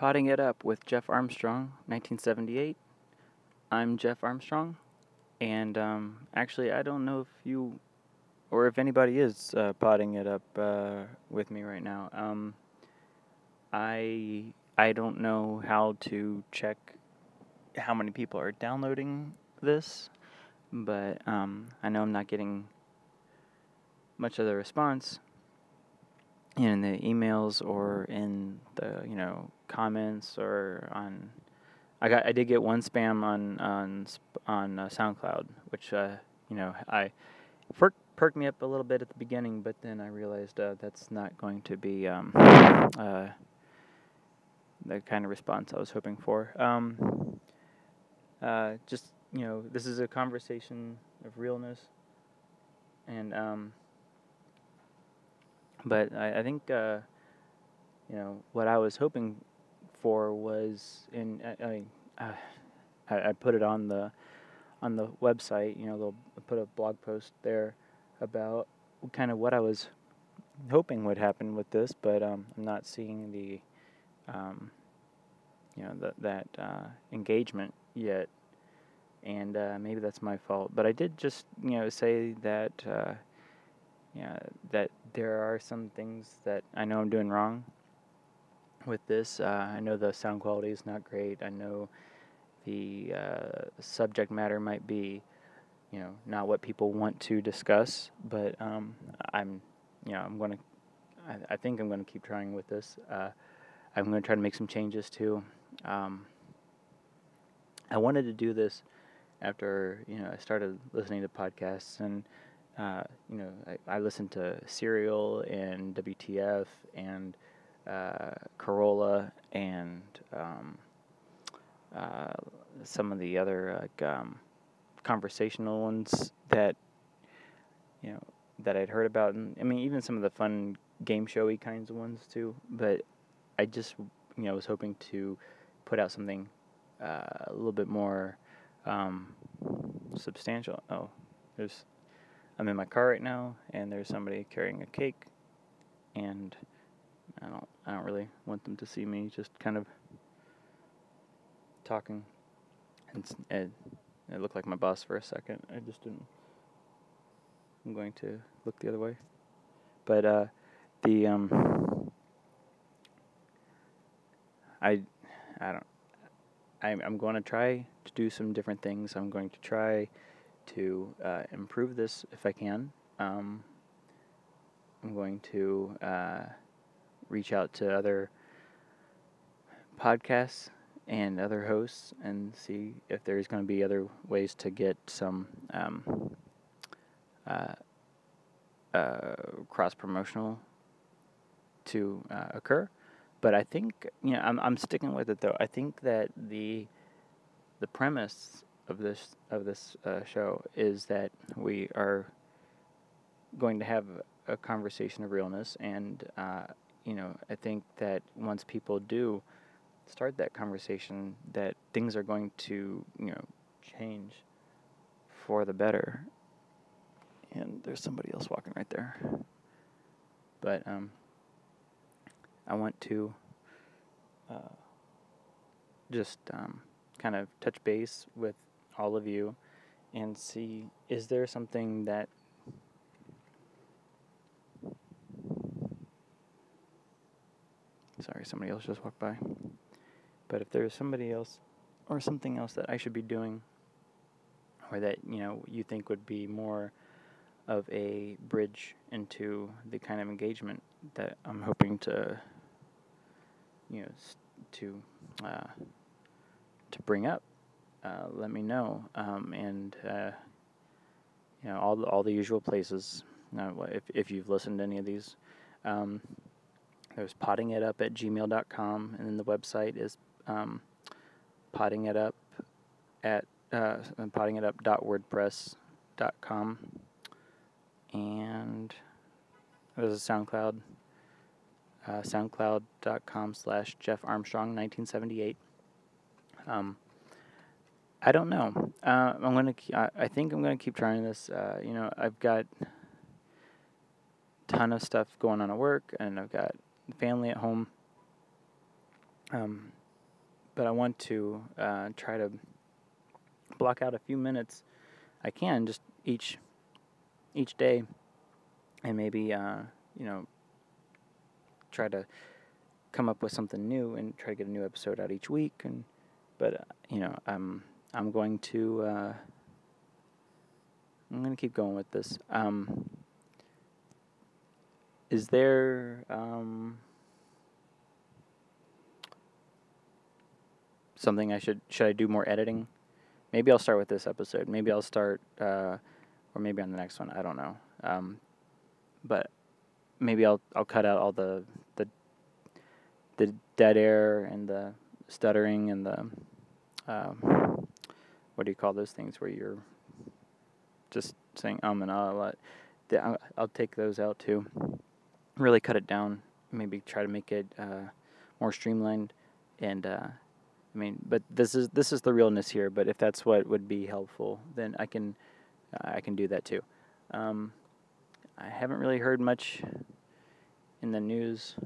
Potting It Up with Jeff Armstrong, 1978. I'm Jeff Armstrong, and um, actually, I don't know if you or if anybody is uh, potting it up uh, with me right now. Um, I I don't know how to check how many people are downloading this, but um, I know I'm not getting much of the response in the emails or in the you know comments or on. I got I did get one spam on on on uh, SoundCloud, which uh, you know I perked, perked me up a little bit at the beginning, but then I realized uh, that's not going to be um, uh, the kind of response I was hoping for. Um, uh, just you know, this is a conversation of realness, and um, but I, I think uh, you know what I was hoping for was in I, uh, I, I put it on the on the website. You know, they'll put a blog post there about kind of what I was hoping would happen with this, but um, I'm not seeing the um, you know that that uh, engagement yet, and uh, maybe that's my fault. But I did just you know say that uh, that there are some things that I know I'm doing wrong with this. Uh, I know the sound quality is not great. I know the uh, subject matter might be, you know, not what people want to discuss. But um, I'm, you know, I'm to. I, I think I'm going to keep trying with this. Uh, I'm going to try to make some changes too. Um, I wanted to do this after you know I started listening to podcasts and uh, you know, I, I listened to Serial and WTF and uh, Carolla and um, uh, some of the other like um, conversational ones that you know that I'd heard about, and I mean even some of the fun game showy kinds of ones too. But I just you know was hoping to put out something uh, a little bit more um, substantial. Oh, there's I'm in my car right now, and there's somebody carrying a cake, and I don't I don't really want them to see me just kind of talking. And it, it looked like my boss for a second. I just didn't. I'm going to look the other way, but uh, the um, I I don't. I'm I'm going to try to do some different things. I'm going to try to uh, improve this if I can. Um, I'm going to uh, reach out to other podcasts and other hosts and see if there's going to be other ways to get some um, uh, uh cross promotional to uh, occur. But I think you know I'm I'm sticking with it though. I think that the the premise of this of this uh, show is that we are going to have a conversation of realness, and uh, you know, I think that once people do start that conversation, that things are going to you know change for the better. And there's somebody else walking right there. But um, I want to uh, just um, kind of touch base with all of you and see is there something that sorry somebody else just walked by. But if there's somebody else or something else that I should be doing or that you know you think would be more of a bridge into the kind of engagement that I'm hoping to you know to uh, to bring up uh, let me know. Um, and uh, you know all the, all the usual places. Uh, if if you've listened to any of these, um, there's potting it up at gmail.com, and then the website is um, potting it up at uh, potting it up.wordpress.com, and there's a SoundCloud. Uh, SoundCloud.com slash Jeff Armstrong 1978. Um, I don't know. Uh, I'm gonna. I, I think I'm gonna keep trying this. Uh, you know, I've got ton of stuff going on at work, and I've got family at home, Um, but I want to uh, try to block out a few minutes. I can just each each day, and maybe uh, you know try to come up with something new and try to get a new episode out each week. And but uh, you know I'm I'm going to uh, I'm going to keep going with this. Um, is there um, something I should should I do more editing? Maybe I'll start with this episode. Maybe I'll start, uh, or maybe on the next one. I don't know. Um, but maybe I'll I'll cut out all the the the dead air and the stuttering and the um, what do you call those things where you're just saying um and ah a lot. I'll, take those out too. Really cut it down. Maybe try to make it uh, more streamlined and. Uh, I mean, but this is this is the realness here. But if that's what would be helpful, then I can uh, I can do that too. Um, I haven't really heard much in the news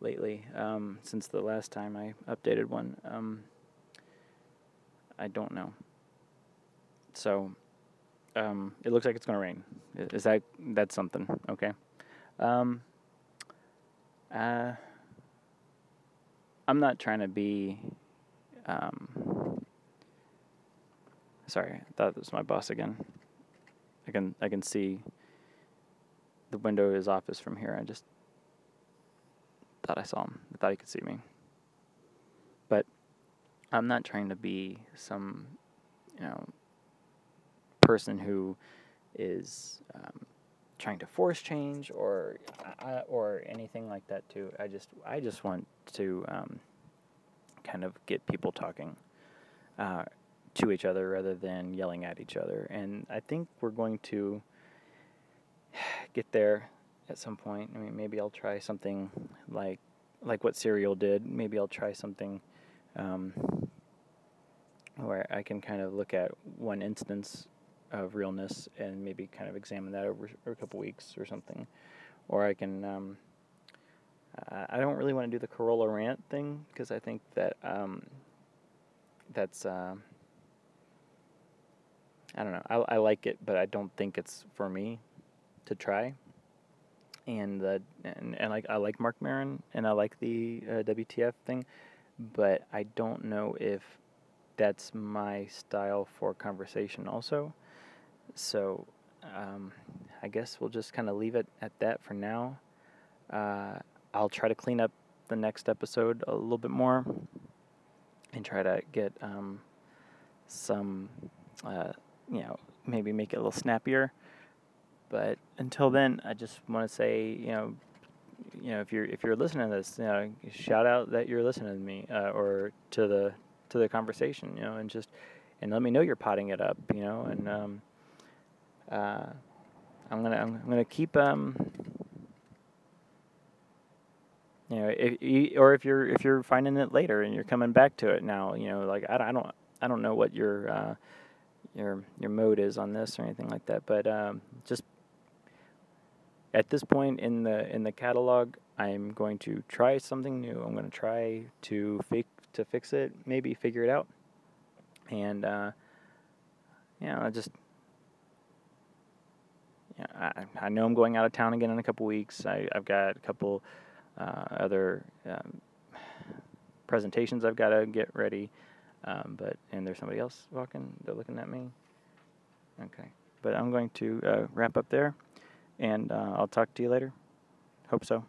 lately um, since the last time I updated one. Um, I don't know. So um, it looks like it's going to rain. Is that that's something? Okay. Um, uh, I'm not trying to be. Um, sorry, I thought it was my boss again. I can I can see the window of his office from here. I just thought I saw him. I thought he could see me. I'm not trying to be some, you know, person who is um, trying to force change or uh, or anything like that too. I just I just want to um, kind of get people talking uh, to each other rather than yelling at each other. And I think we're going to get there at some point. I mean, maybe I'll try something like like what Serial did. Maybe I'll try something um, where I can kind of look at one instance of realness and maybe kind of examine that over, over a couple weeks or something. Or I can. Um, I don't really want to do the Carolla rant thing because I think that um, that's. Uh, I don't know. I, I like it, but I don't think it's for me to try. And the and, and like I like Marc Maron and I like the uh, WTF thing, but I don't know if that's my style for conversation also. So um, I guess we'll just kind of leave it at that for now. Uh, I'll try to clean up the next episode a little bit more and try to get um, some, uh, you know, maybe make it a little snappier. But until then, I just want to say, you know, you know, if you're if you're listening to this, you know, shout out that you're listening to me uh, or to the to the conversation, you know, and just and let me know you're potting it up, you know, and um, uh, I'm gonna I'm, gonna keep um, you know, if or if you're if you're finding it later and you're coming back to it now, you know, like I, I don't I don't know what your uh, your your mode is on this or anything like that, but um, just at this point in the in the catalog, I'm going to try something new. I'm going to try to fix to fix it, maybe figure it out, and uh, know, I just yeah, I, I know I'm going out of town again in a couple weeks. I, I've got a couple uh, other um, presentations I've got to get ready. Um, but and there's somebody else walking. They're looking at me. Okay, but I'm going to uh, wrap up there, and uh, I'll talk to you later. Hope so.